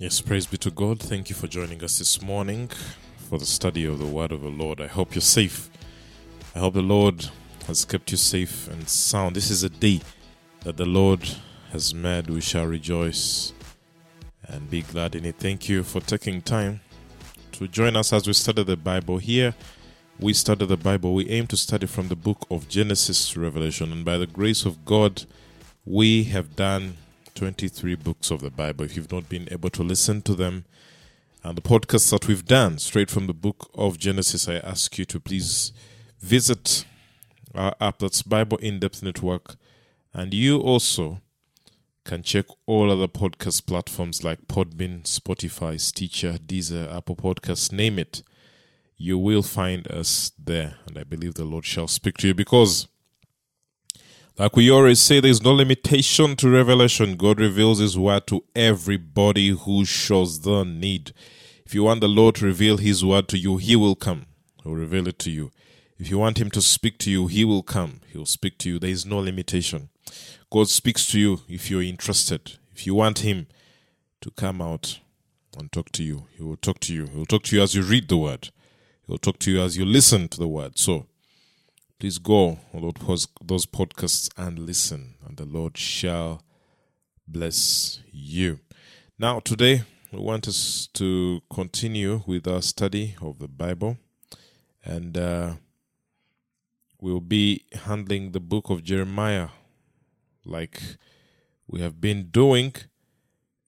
Yes, praise be to God. Thank you for joining us this morning for the study of the Word of the Lord. I hope you're safe. I hope the Lord has kept you safe and sound. This is a day that the Lord has made. We shall rejoice and be glad in it. Thank you for taking time to join us as we study the Bible. Here, we study the Bible. We aim to study from the book of Genesis to Revelation, and by the grace of God, we have done 23 books of the Bible. If you've not been able to listen to them and the podcasts that we've done straight from the book of Genesis, I ask you to please visit our app that's Bible In Depth Network. And you also can check all other podcast platforms like Podbean, Spotify, Stitcher, Deezer, Apple Podcasts, name it. You will find us there. And I believe the Lord shall speak to you because like we always say, there's no limitation to revelation. God reveals His word to everybody who shows the need. If you want the Lord to reveal His word to you, He will come. He'll reveal it to you. If you want Him to speak to you, He will come. He'll speak to you. There is no limitation. God speaks to you if you're interested. If you want Him to come out and talk to you, He will talk to you. He will talk to you as you read the word. He'll talk to you as you listen to the word. So, please go on those podcasts and listen, and the Lord shall bless you. Now, today, we want us to continue with our study of the Bible, and uh, we'll be handling the book of Jeremiah like we have been doing.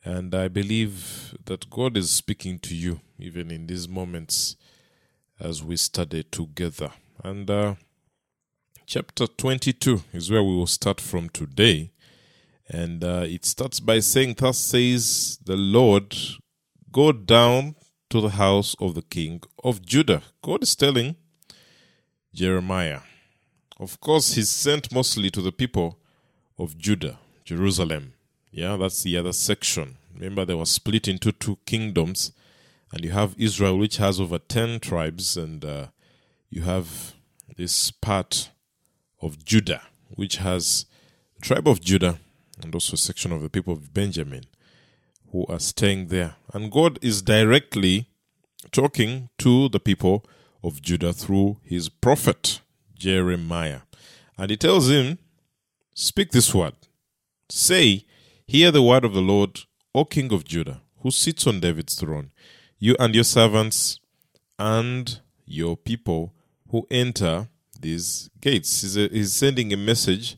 And I believe that God is speaking to you even in these moments as we study together. And uh, chapter 22 is where we will start from today. And uh, it starts by saying, Thus says the Lord, go down to the house of the king of Judah. God is telling Jeremiah. Of course, he's sent mostly to the people of Judah, Jerusalem. Yeah, that's the other section. Remember, they were split into two kingdoms, and you have Israel, which has over 10 tribes, and uh, you have this part of Judah, which has the tribe of Judah and also a section of the people of Benjamin who are staying there. And God is directly talking to the people of Judah through his prophet Jeremiah. And he tells him, Speak this word. Say, Hear the word of the Lord, O King of Judah, who sits on David's throne, you and your servants and your people who enter these gates. He's, a, he's sending a message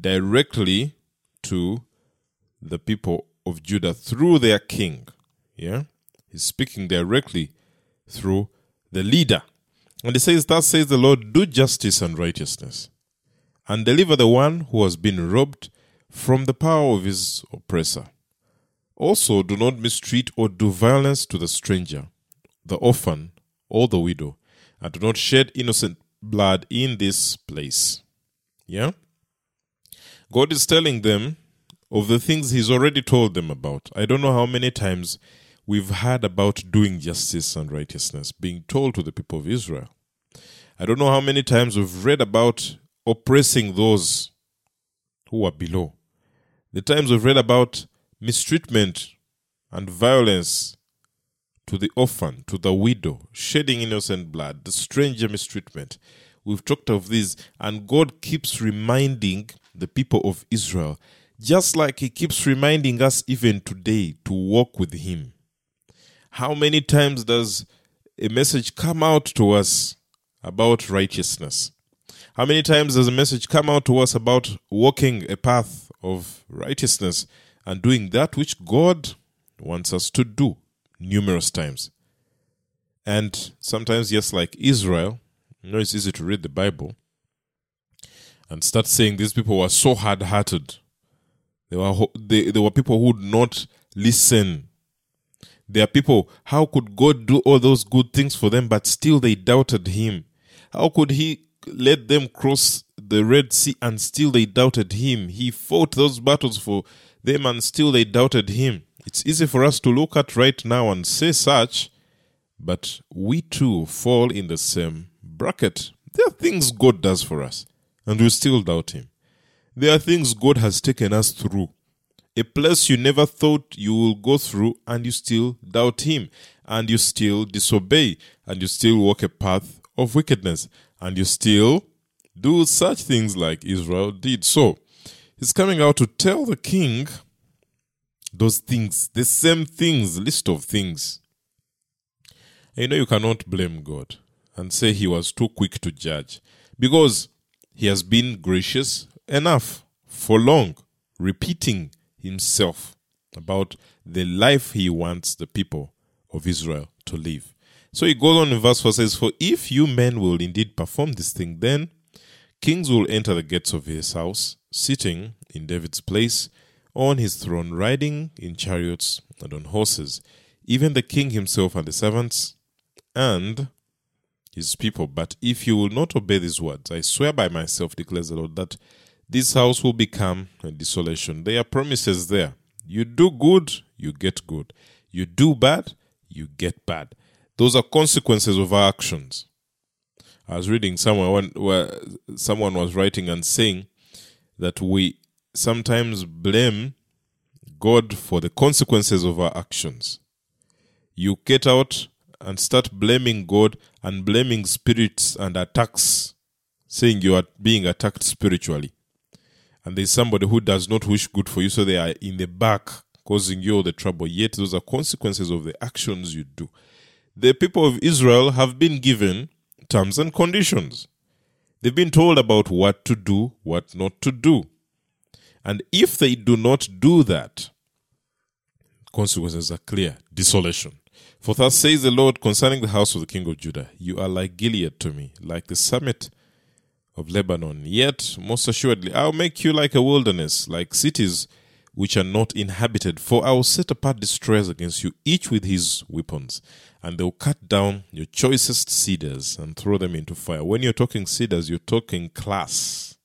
directly to the people of Judah through their king. Yeah? He's speaking directly through the leader. And he says, Thus says the Lord, do justice and righteousness, and deliver the one who has been robbed from the power of his oppressor. Also, do not mistreat or do violence to the stranger, the orphan, or the widow, and do not shed innocent blood in this place. Yeah? God is telling them of the things He's already told them about. I don't know how many times we've heard about doing justice and righteousness being told to the people of Israel. I don't know how many times we've read about oppressing those who are below. The times we've read about mistreatment and violence to the orphan, to the widow, shedding innocent blood, the stranger mistreatment. We've talked of this, and God keeps reminding the people of Israel, just like He keeps reminding us even today to walk with Him. How many times does a message come out to us about righteousness? How many times does a message come out to us about walking a path of righteousness and doing that which God wants us to do? Numerous times. And sometimes, yes, like Israel, you know, it's easy to read the Bible and start saying these people were so hard hearted. They were, they, they were people who would not listen. They are people, how could God do all those good things for them, but still they doubted Him? How could He let them cross the Red Sea and still they doubted Him? He fought those battles for them and still they doubted Him. It's easy for us to look at right now and say such, but we too fall in the same bracket. There are things God does for us, and we still doubt Him. There are things God has taken us through, a place you never thought you will go through, and you still doubt Him, and you still disobey, and you still walk a path of wickedness, and you still do such things like Israel did. So, He's coming out to tell the king those things, the same things, list of things. You know, you cannot blame God and say He was too quick to judge because He has been gracious enough for long, repeating himself about the life he wants the people of Israel to live. So he goes on in verse 4 says, For if you men will indeed perform this thing, then kings will enter the gates of his house, sitting in David's place on his throne, riding in chariots and on horses, even the king himself and the servants and his people. But if you will not obey these words, I swear by myself, declares the Lord, that this house will become a desolation. There are promises there. You do good, you get good. You do bad, you get bad. Those are consequences of our actions. I was reading somewhere where someone was writing and saying that we sometimes blame God for the consequences of our actions. You get out and start blaming God and blaming spirits and attacks, saying you are being attacked spiritually and there's somebody who does not wish good for you, so they are in the back causing you all the trouble. Yet those are consequences of the actions you do. The people of Israel have been given terms and conditions. They've been told about what to do, what not to do. And if they do not do that, consequences are clear desolation. For thus says the Lord concerning the house of the king of Judah You are like Gilead to me, like the summit of Lebanon. Yet, most assuredly, I'll make you like a wilderness, like cities which are not inhabited. For I will set apart destroyers against you, each with his weapons, and they will cut down your choicest cedars and throw them into fire. When you're talking cedars, you're talking class.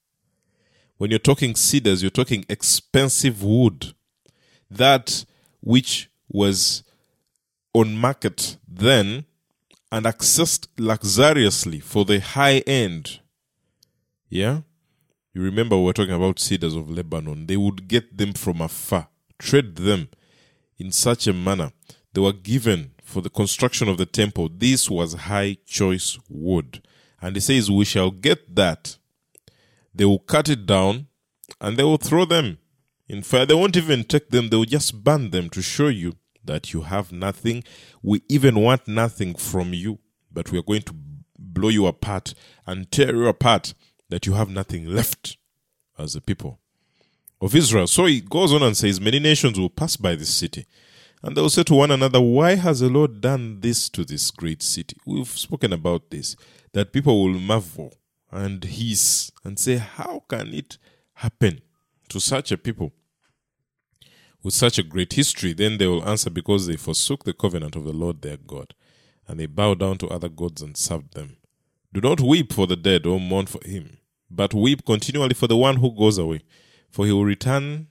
When you're talking cedars, you're talking expensive wood. That which was on market then and accessed luxuriously for the high end yeah? You remember we were talking about cedars of Lebanon. They would get them from afar, trade them in such a manner. They were given for the construction of the temple. This was high choice wood. And he says, We shall get that. They will cut it down and they will throw them in fire. They won't even take them, they will just burn them to show you that you have nothing. We even want nothing from you, but we are going to blow you apart and tear you apart that you have nothing left as a people of Israel. So he goes on and says, Many nations will pass by this city, and they will say to one another, Why has the Lord done this to this great city? We've spoken about this, that people will marvel and hiss and say, How can it happen to such a people? With such a great history, then they will answer because they forsook the covenant of the Lord their God, and they bow down to other gods and served them. Do not weep for the dead or mourn for him but weep continually for the one who goes away, for he will return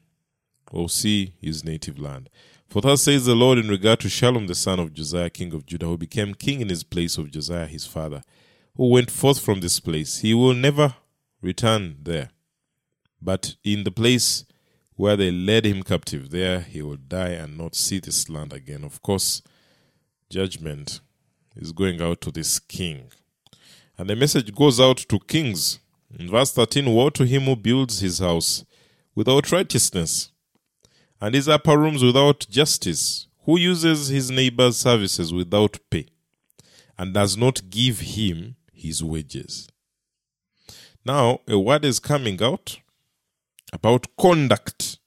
or see his native land. For thus says the Lord in regard to Shallum the son of Josiah, king of Judah, who became king in his place of Josiah his father, who went forth from this place. He will never return there, but in the place where they led him captive, there he will die and not see this land again. Of course, judgment is going out to this king. And the message goes out to kings in verse 13, Woe to him who builds his house without righteousness, and his upper rooms without justice, who uses his neighbor's services without pay, and does not give him his wages. Now, a word is coming out about conduct.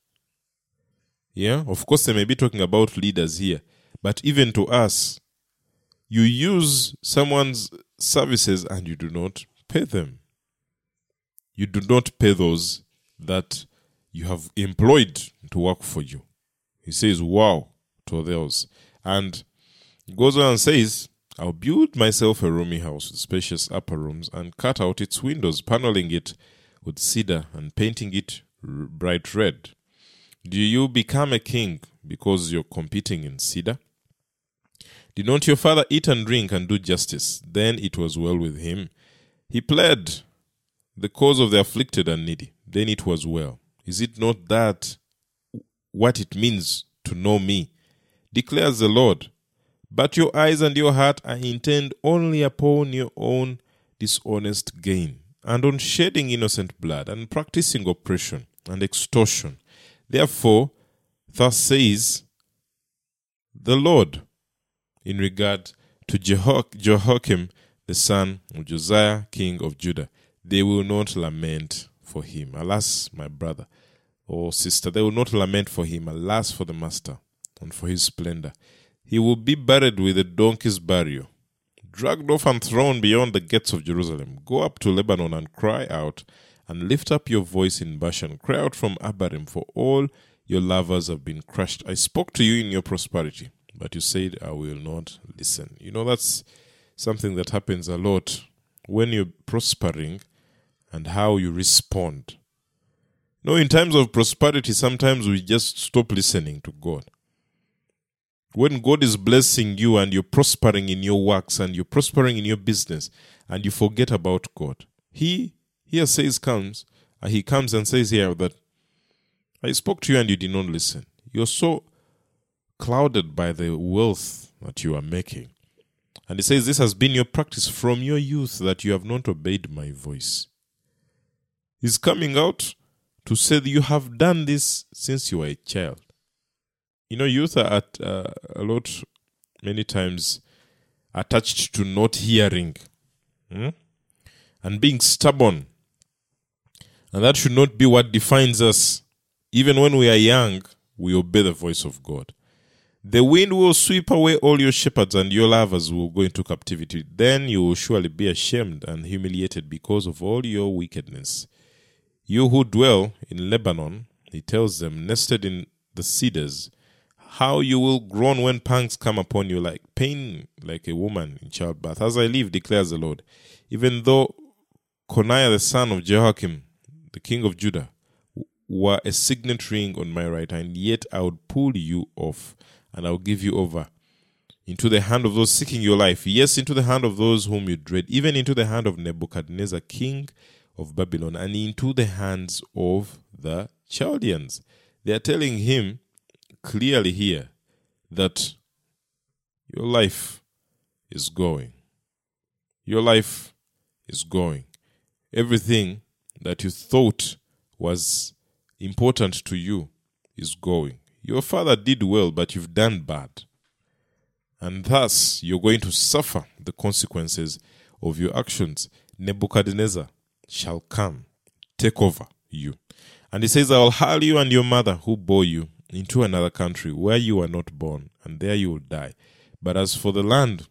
Yeah, of course, they may be talking about leaders here, but even to us, you use someone's services and you do not pay them you do not pay those that you have employed to work for you. He says, Wow, to those. And he goes on and says, I'll build myself a roomy house with spacious upper rooms and cut out its windows, paneling it with cedar and painting it bright red. Do you become a king because you're competing in cedar? Did not your father eat and drink and do justice? Then it was well with him. He pled the cause of the afflicted and needy, then it was well. Is it not that what it means to know me, declares the Lord. But your eyes and your heart are intent only upon your own dishonest gain, and on shedding innocent blood, and practicing oppression and extortion. Therefore, thus says the Lord in regard to Jeho- Jehoiakim, the son of Josiah, king of Judah. They will not lament for him. Alas, my brother or sister, they will not lament for him. Alas, for the master and for his splendor. He will be buried with a donkey's burial, dragged off and thrown beyond the gates of Jerusalem. Go up to Lebanon and cry out, and lift up your voice in Bashan. Cry out from Abarim, for all your lovers have been crushed. I spoke to you in your prosperity, but you said, I will not listen. You know, that's something that happens a lot when you're prospering and how you respond. No, in times of prosperity, sometimes we just stop listening to God. When God is blessing you and you're prospering in your works and you're prospering in your business and you forget about God, He here says comes, uh, He comes and says here that I spoke to you and you did not listen. You're so clouded by the wealth that you are making. And He says, This has been your practice from your youth that you have not obeyed my voice. He's coming out to say that you have done this since you were a child. You know, youth are at, uh, a lot, many times, attached to not hearing hmm? and being stubborn. And that should not be what defines us. Even when we are young, we obey the voice of God. The wind will sweep away all your shepherds, and your lovers will go into captivity. Then you will surely be ashamed and humiliated because of all your wickedness. You who dwell in Lebanon, he tells them, nested in the cedars, how you will groan when pangs come upon you like pain, like a woman in childbirth. As I live, declares the Lord, even though Coniah the son of Jehoiakim, the king of Judah, were a signet ring on my right hand, yet I would pull you off, and I will give you over into the hand of those seeking your life, yes, into the hand of those whom you dread, even into the hand of Nebuchadnezzar, king of Babylon, and into the hands of the Chaldeans. They are telling him clearly here that your life is going. Your life is going. Everything that you thought was important to you is going. Your father did well, but you've done bad. And thus, you're going to suffer the consequences of your actions. Nebuchadnezzar shall come, take over you. And he says, I will hurl you and your mother who bore you into another country where you are not born, and there you will die. But as for the land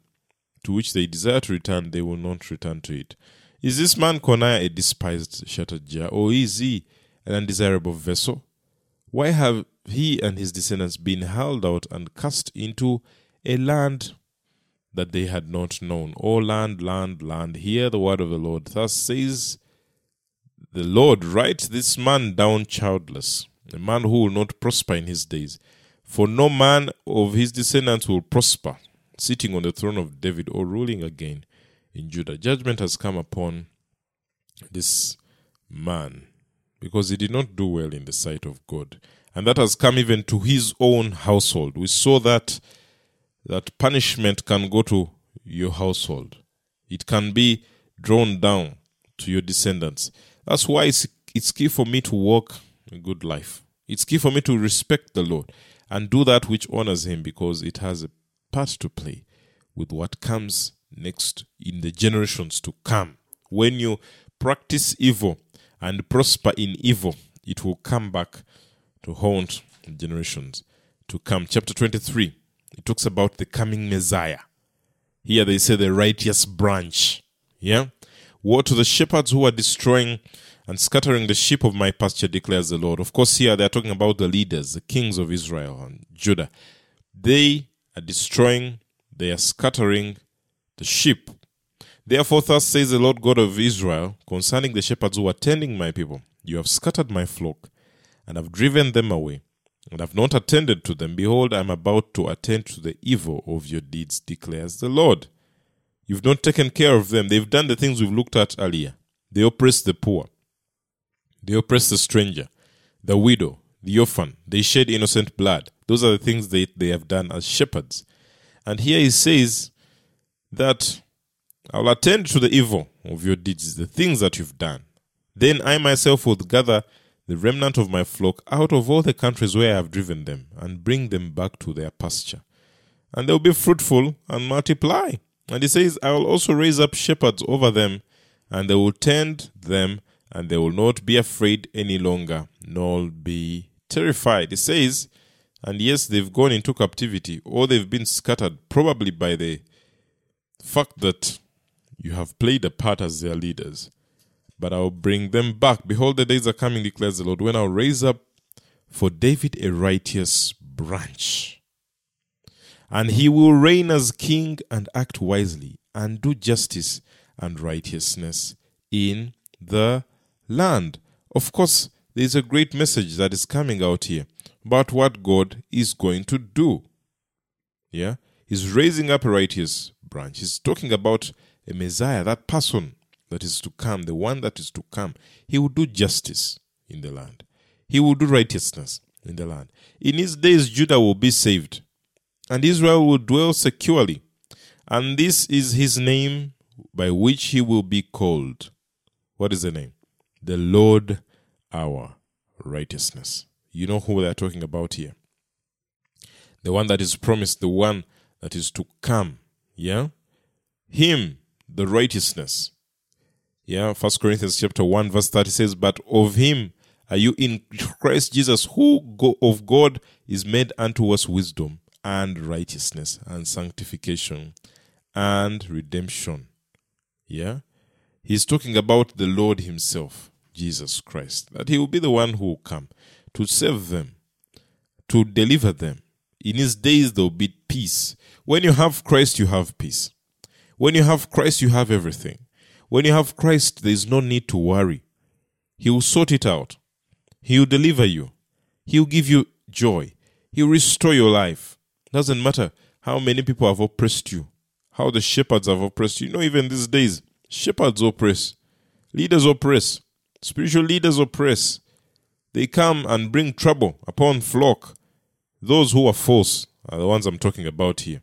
to which they desire to return, they will not return to it. Is this man Coniah a despised shattered jar, or is he an undesirable vessel? Why have he and his descendants been held out and cast into a land that they had not known? O land, land, land, hear the word of the Lord. Thus says the Lord, write this man down childless a man who will not prosper in his days. For no man of his descendants will prosper, sitting on the throne of David or ruling again in Judah. Judgment has come upon this man because he did not do well in the sight of God. And that has come even to his own household. We saw that that punishment can go to your household. It can be drawn down to your descendants. That's why it's, it's key for me to walk a good life. It's key for me to respect the Lord and do that which honors Him because it has a part to play with what comes next in the generations to come. When you practice evil and prosper in evil, it will come back to haunt generations to come. Chapter 23, it talks about the coming Messiah. Here they say the righteous branch. Yeah? Woe to the shepherds who are destroying and scattering the sheep of my pasture, declares the Lord. Of course, here they're talking about the leaders, the kings of Israel and Judah. They are destroying, they are scattering the sheep. Therefore, thus says the Lord God of Israel concerning the shepherds who are tending my people You have scattered my flock, and have driven them away, and have not attended to them. Behold, I am about to attend to the evil of your deeds, declares the Lord. You've not taken care of them. They've done the things we've looked at earlier. They oppress the poor. They oppress the stranger, the widow, the orphan. They shed innocent blood. Those are the things they, they have done as shepherds. And here he says that I'll attend to the evil of your deeds, the things that you've done. Then I myself will gather the remnant of my flock out of all the countries where I have driven them and bring them back to their pasture. And they'll be fruitful and multiply. And he says, I will also raise up shepherds over them, and they will tend them, and they will not be afraid any longer, nor be terrified. He says, and yes, they've gone into captivity, or they've been scattered, probably by the fact that you have played a part as their leaders. But I'll bring them back. Behold, the days are coming, declares the Lord, when I'll raise up for David a righteous branch. And he will reign as king and act wisely and do justice and righteousness in the land. Of course, there's a great message that is coming out here about what God is going to do. Yeah? He's raising up a righteous branch. He's talking about a Messiah, that person that is to come, the one that is to come. He will do justice in the land, he will do righteousness in the land. In his days, Judah will be saved, and Israel will dwell securely. And this is his name by which he will be called. What is the name? The Lord our righteousness. You know who they're talking about here. The one that is promised, the one that is to come. Yeah? Him, the righteousness. Yeah, First Corinthians chapter 1, verse 30 says, But of him are you in Christ Jesus, who of God is made unto us wisdom and righteousness and sanctification and redemption. Yeah? He's talking about the Lord Himself, Jesus Christ, that He will be the one who will come to save them, to deliver them. In His days, there will be peace. When you have Christ, you have peace. When you have Christ, you have everything. When you have Christ, there is no need to worry. He will sort it out. He will deliver you. He will give you joy. He will restore your life. Doesn't matter how many people have oppressed you, how the shepherds have oppressed you. You know, even these days, shepherds oppress, leaders oppress, spiritual leaders oppress. They come and bring trouble upon flock. Those who are false are the ones I'm talking about here.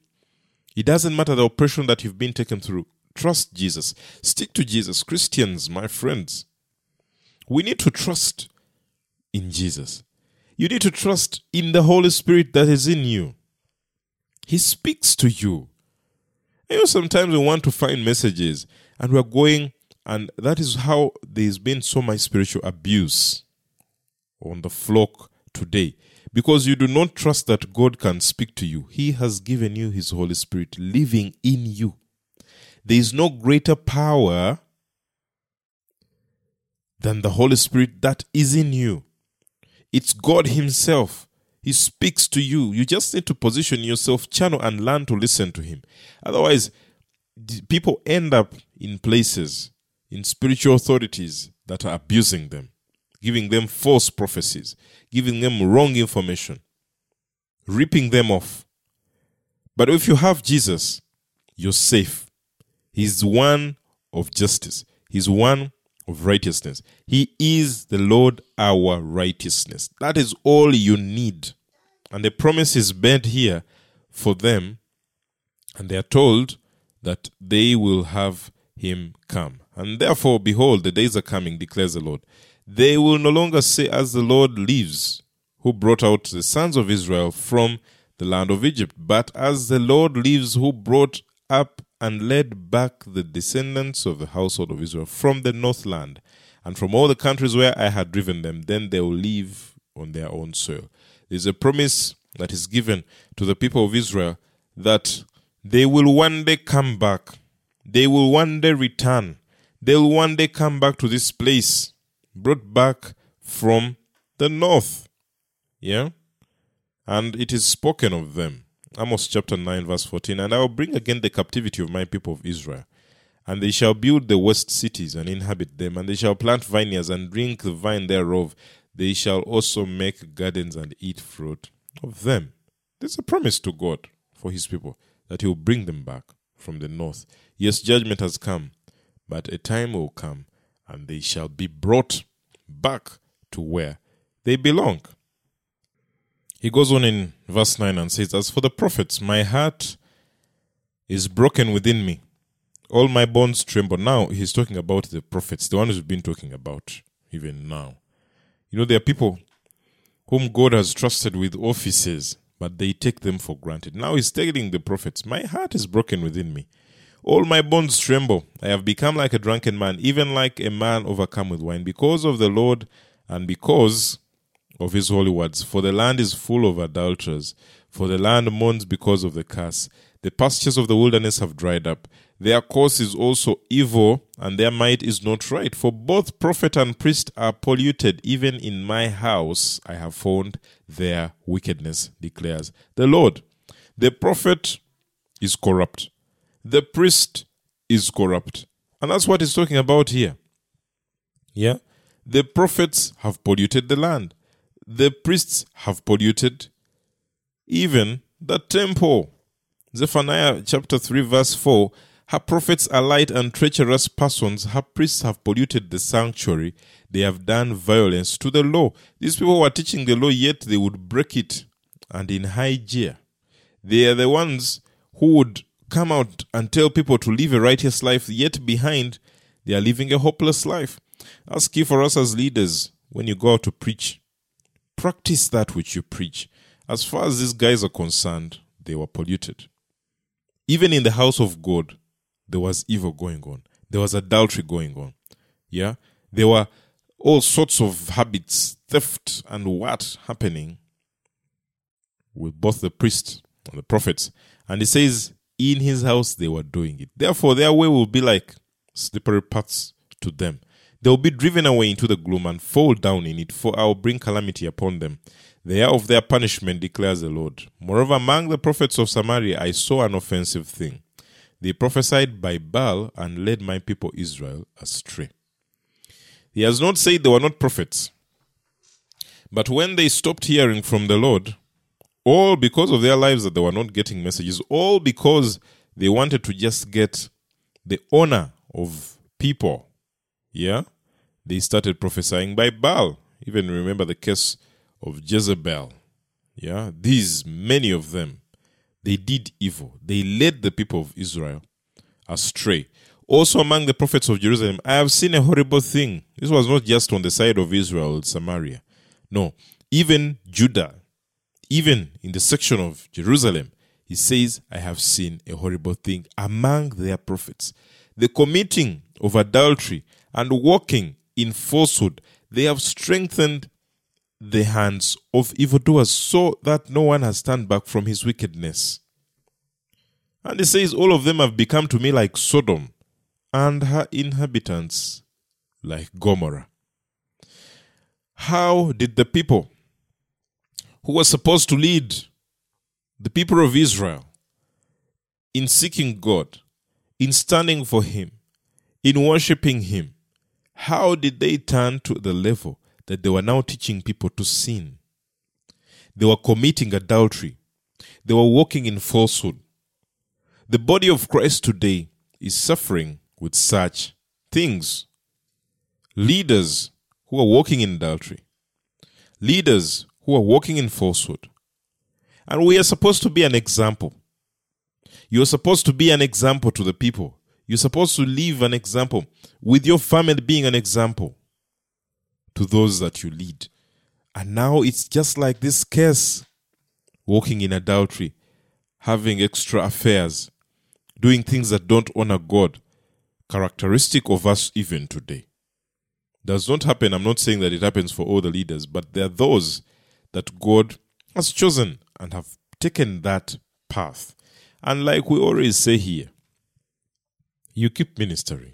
It doesn't matter the oppression that you've been taken through. Trust Jesus. Stick to Jesus. Christians, my friends, we need to trust in Jesus. You need to trust in the Holy Spirit that is in you. He speaks to you. You know, sometimes we want to find messages and we're going, and that is how there's been so much spiritual abuse on the flock today because you do not trust that God can speak to you. He has given you His Holy Spirit living in you. There is no greater power than the Holy Spirit that is in you. It's God Himself. He speaks to you. You just need to position yourself, channel, and learn to listen to Him. Otherwise, people end up in places, in spiritual authorities that are abusing them, giving them false prophecies, giving them wrong information, ripping them off. But if you have Jesus, you're safe. He's one of justice, He's one of righteousness. He is the Lord our righteousness. That is all you need. And the promise is made here for them, and they are told that they will have him come. And therefore, behold, the days are coming, declares the Lord. They will no longer say, As the Lord lives, who brought out the sons of Israel from the land of Egypt, but as the Lord lives, who brought up and led back the descendants of the household of Israel from the northland and from all the countries where I had driven them, then they will live on their own soil. There's a promise that is given to the people of Israel that they will one day come back. They will one day return. They'll one day come back to this place, brought back from the north. Yeah? And it is spoken of them. Amos chapter 9, verse 14. And I will bring again the captivity of my people of Israel. And they shall build the west cities and inhabit them, and they shall plant vineyards and drink the vine thereof. They shall also make gardens and eat fruit of them. There's a promise to God for his people that he will bring them back from the north. Yes, judgment has come, but a time will come, and they shall be brought back to where they belong. He goes on in verse 9 and says, As for the prophets, my heart is broken within me. All my bones tremble. Now he's talking about the prophets, the ones we've been talking about even now. You know, there are people whom God has trusted with offices, but they take them for granted. Now he's telling the prophets, My heart is broken within me. All my bones tremble. I have become like a drunken man, even like a man overcome with wine, because of the Lord and because of his holy words. For the land is full of adulterers, for the land mourns because of the curse. The pastures of the wilderness have dried up. Their course is also evil, and their might is not right. For both prophet and priest are polluted. Even in my house I have found their wickedness, declares the Lord. The prophet is corrupt, the priest is corrupt. And that's what he's talking about here. Yeah? The prophets have polluted the land the priests have polluted even the temple. Zephaniah chapter 3, verse 4 Her prophets are light and treacherous persons. Her priests have polluted the sanctuary. They have done violence to the law. These people were teaching the law, yet they would break it. And in high gear, they are the ones who would come out and tell people to live a righteous life, yet behind, they are living a hopeless life. That's key for us as leaders when you go out to preach practice that which you preach. As far as these guys are concerned, they were polluted. Even in the house of God, there was evil going on. There was adultery going on. Yeah? There were all sorts of habits, theft, and what happening with both the priests and the prophets. And he says, in his house they were doing it. Therefore, their way will be like slippery paths to them. They will be driven away into the gloom and fall down in it, for I will bring calamity upon them. The are of their punishment, declares the Lord. Moreover, among the prophets of Samaria, I saw an offensive thing. They prophesied by Baal and led my people Israel astray. He has not said they were not prophets. But when they stopped hearing from the Lord, all because of their lives that they were not getting messages, all because they wanted to just get the honor of people yeah, they started prophesying by Baal. Even remember the case of Jezebel. Yeah, these, many of them, they did evil. They led the people of Israel astray. Also, among the prophets of Jerusalem, I have seen a horrible thing. This was not just on the side of Israel, Samaria. No, even Judah, even in the section of Jerusalem, he says, I have seen a horrible thing among their prophets. The committing of adultery and walking in falsehood, they have strengthened the hands of evildoers so that no one has turned back from his wickedness. And he says, All of them have become to me like Sodom, and her inhabitants like Gomorrah. How did the people who was supposed to lead the people of Israel in seeking God, in standing for Him, in worshiping Him, how did they turn to the level that they were now teaching people to sin? They were committing adultery. They were walking in falsehood. The body of Christ today is suffering with such things. Leaders who are walking in adultery, leaders who are walking in falsehood. And we are supposed to be an example. You're supposed to be an example to the people you're supposed to leave an example with your family being an example to those that you lead. And now it's just like this case walking in adultery, having extra affairs, doing things that don't honor God, characteristic of us even today. Does not happen. I'm not saying that it happens for all the leaders, but there are those that God has chosen and have taken that path. And like we always say here, you keep ministering.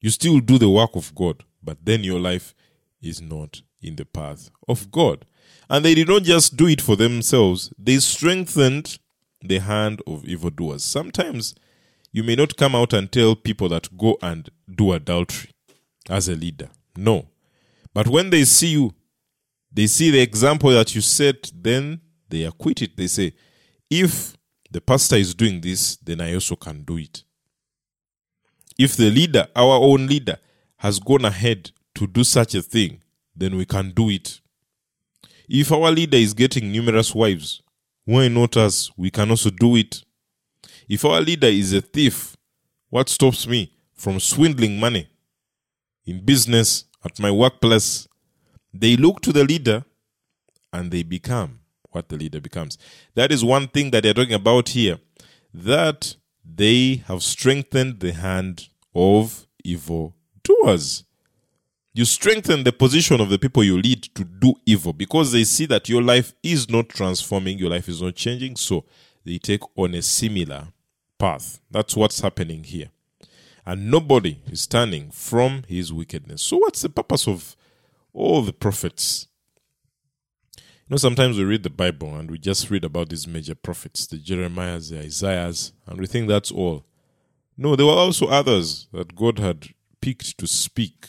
You still do the work of God, but then your life is not in the path of God. And they did not just do it for themselves, they strengthened the hand of evildoers. Sometimes you may not come out and tell people that go and do adultery as a leader. No. But when they see you, they see the example that you set, then they acquit it. They say, if the pastor is doing this, then I also can do it. If the leader, our own leader, has gone ahead to do such a thing, then we can do it. If our leader is getting numerous wives, why not us? We can also do it. If our leader is a thief, what stops me from swindling money in business, at my workplace? They look to the leader and they become what the leader becomes. That is one thing that they're talking about here that they have strengthened the hand of evil doers. You strengthen the position of the people you lead to do evil because they see that your life is not transforming, your life is not changing, so they take on a similar path. That's what's happening here. And nobody is turning from his wickedness. So, what's the purpose of all the prophets? You know, sometimes we read the Bible and we just read about these major prophets, the Jeremiahs, the Isaiahs, and we think that's all. No, there were also others that God had picked to speak,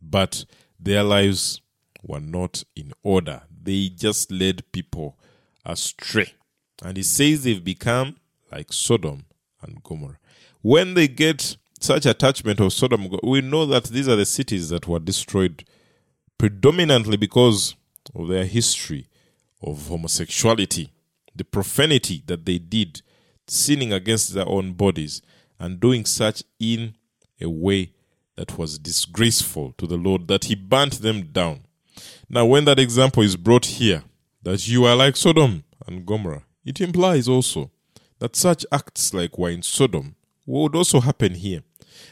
but their lives were not in order. They just led people astray. And he says they've become like Sodom and Gomorrah. When they get such attachment of Sodom, we know that these are the cities that were destroyed predominantly because of their history of homosexuality, the profanity that they did, sinning against their own bodies, and doing such in a way that was disgraceful to the Lord, that He burnt them down. Now, when that example is brought here, that you are like Sodom and Gomorrah, it implies also that such acts like were in Sodom would also happen here.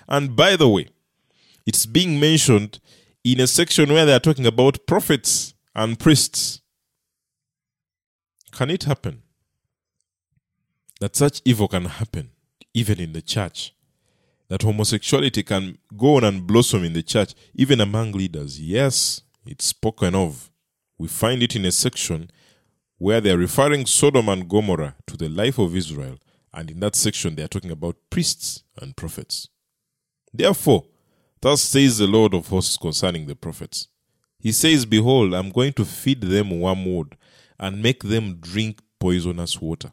And by the way, it's being mentioned in a section where they are talking about prophets and priests. Can it happen that such evil can happen even in the church? That homosexuality can go on and blossom in the church, even among leaders? Yes, it's spoken of. We find it in a section where they're referring Sodom and Gomorrah to the life of Israel, and in that section they are talking about priests and prophets. Therefore, thus says the Lord of hosts concerning the prophets he says, Behold, I'm going to feed them wormwood and make them drink poisonous water.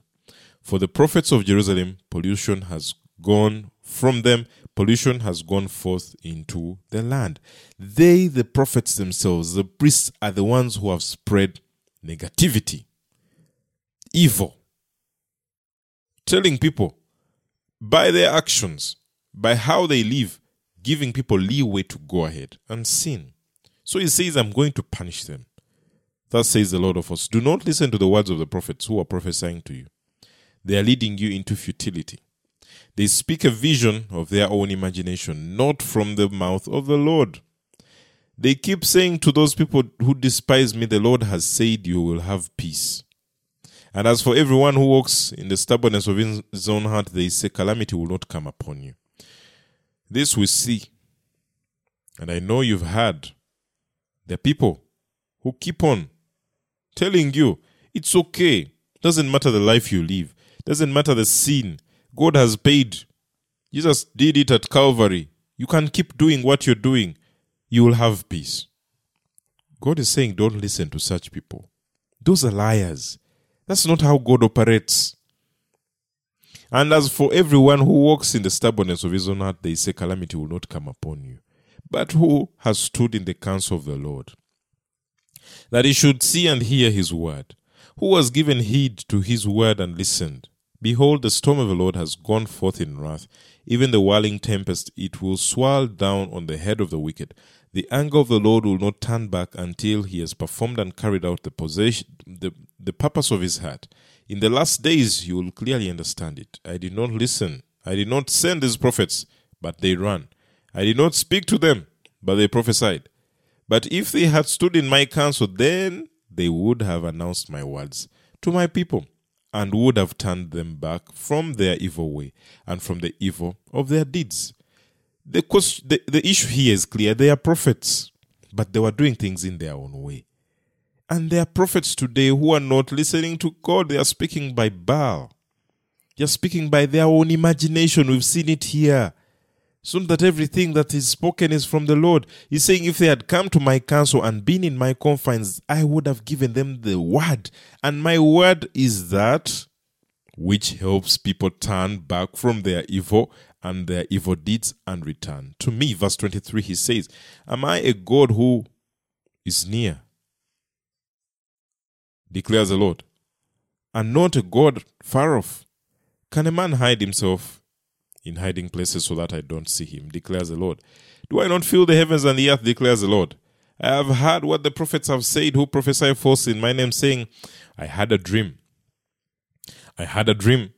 For the prophets of Jerusalem, pollution has gone from them, pollution has gone forth into the land. They, the prophets themselves, the priests, are the ones who have spread negativity, evil, telling people by their actions, by how they live, giving people leeway to go ahead and sin. So he says, I'm going to punish them. Thus says the Lord of us. Do not listen to the words of the prophets who are prophesying to you. They are leading you into futility. They speak a vision of their own imagination, not from the mouth of the Lord. They keep saying to those people who despise me, The Lord has said you will have peace. And as for everyone who walks in the stubbornness of his own heart, they say, Calamity will not come upon you. This we see. And I know you've heard the people who keep on telling you it's okay. Doesn't matter the life you live. Doesn't matter the sin. God has paid. Jesus did it at Calvary. You can keep doing what you're doing. You will have peace. God is saying, don't listen to such people. Those are liars. That's not how God operates. And as for everyone who walks in the stubbornness of his own heart, they say calamity will not come upon you but who has stood in the counsel of the Lord, that he should see and hear his word, who has given heed to his word and listened. Behold, the storm of the Lord has gone forth in wrath, even the whirling tempest, it will swirl down on the head of the wicked. The anger of the Lord will not turn back until he has performed and carried out the possession, the, the purpose of his heart. In the last days you will clearly understand it. I did not listen. I did not send these prophets, but they ran. I did not speak to them, but they prophesied. But if they had stood in my counsel, then they would have announced my words to my people and would have turned them back from their evil way and from the evil of their deeds. The, the, the issue here is clear. They are prophets, but they were doing things in their own way. And there are prophets today who are not listening to God. They are speaking by Baal. They are speaking by their own imagination. We've seen it here. So that everything that is spoken is from the Lord. He's saying, if they had come to my counsel and been in my confines, I would have given them the word. And my word is that which helps people turn back from their evil and their evil deeds and return to me. Verse 23, he says, Am I a God who is near? Declares the Lord, and not a God far off. Can a man hide himself in hiding places so that I don't see him, declares the Lord? Do I not fill the heavens and the earth, declares the Lord? I have heard what the prophets have said who prophesy false in my name, saying, I had a dream. I had a dream.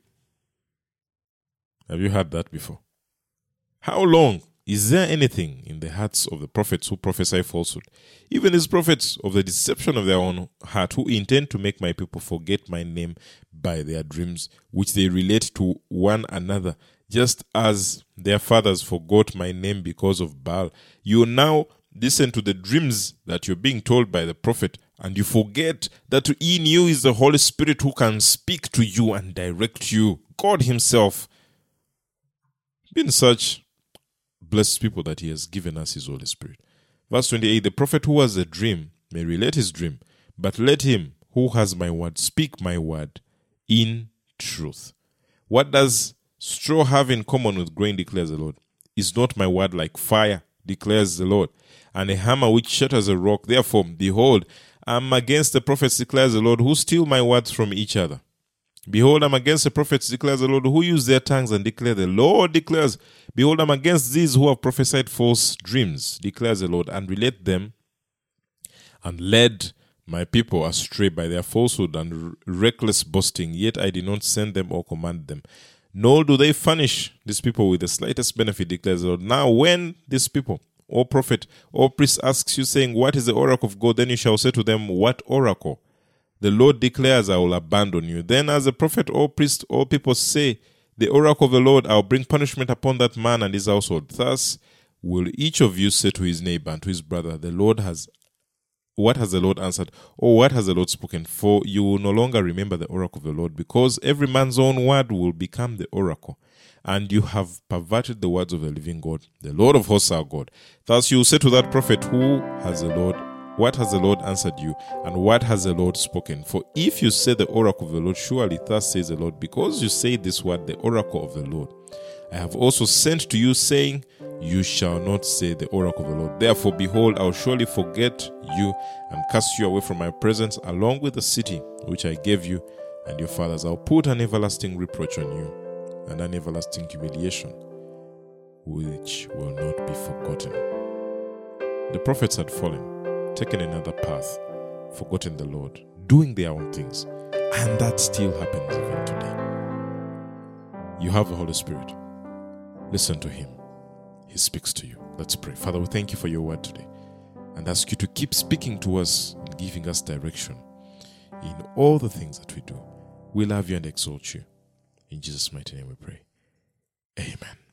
Have you heard that before? How long is there anything in the hearts of the prophets who prophesy falsehood? Even as prophets of the deception of their own heart, who intend to make my people forget my name by their dreams, which they relate to one another, just as their fathers forgot my name because of Baal. You now listen to the dreams that you're being told by the prophet, and you forget that in you is the Holy Spirit who can speak to you and direct you. God Himself. Been such blessed people that He has given us His Holy Spirit. Verse 28 The prophet who has a dream may relate his dream, but let him who has my word speak my word in truth. What does straw have in common with grain, declares the Lord? Is not my word like fire, declares the Lord, and a hammer which shatters a rock? Therefore, behold, I am against the prophets, declares the Lord, who steal my words from each other. Behold, I'm against the prophets, declares the Lord, who use their tongues and declare, the Lord declares, Behold, I'm against these who have prophesied false dreams, declares the Lord, and relate them and led my people astray by their falsehood and reckless boasting. Yet I did not send them or command them. Nor do they furnish these people with the slightest benefit, declares the Lord. Now, when these people, or prophet, or priest asks you, saying, What is the oracle of God? Then you shall say to them, What oracle? The Lord declares, I will abandon you. Then, as a prophet or priest or people say, The oracle of the Lord, I will bring punishment upon that man and his household. Thus will each of you say to his neighbor and to his brother, The Lord has what has the Lord answered? Or what has the Lord spoken? For you will no longer remember the oracle of the Lord, because every man's own word will become the oracle. And you have perverted the words of the living God, the Lord of hosts our God. Thus you will say to that prophet, Who has the Lord what has the Lord answered you, and what has the Lord spoken? For if you say the oracle of the Lord, surely thus says the Lord, because you say this word, the oracle of the Lord, I have also sent to you, saying, You shall not say the oracle of the Lord. Therefore, behold, I will surely forget you and cast you away from my presence, along with the city which I gave you and your fathers. I'll put an everlasting reproach on you, and an everlasting humiliation, which will not be forgotten. The prophets had fallen taken another path, forgotten the Lord, doing their own things. And that still happens even today. You have the Holy Spirit. Listen to Him. He speaks to you. Let's pray. Father, we thank you for your word today and ask you to keep speaking to us and giving us direction in all the things that we do. We love you and exalt you. In Jesus' mighty name we pray. Amen.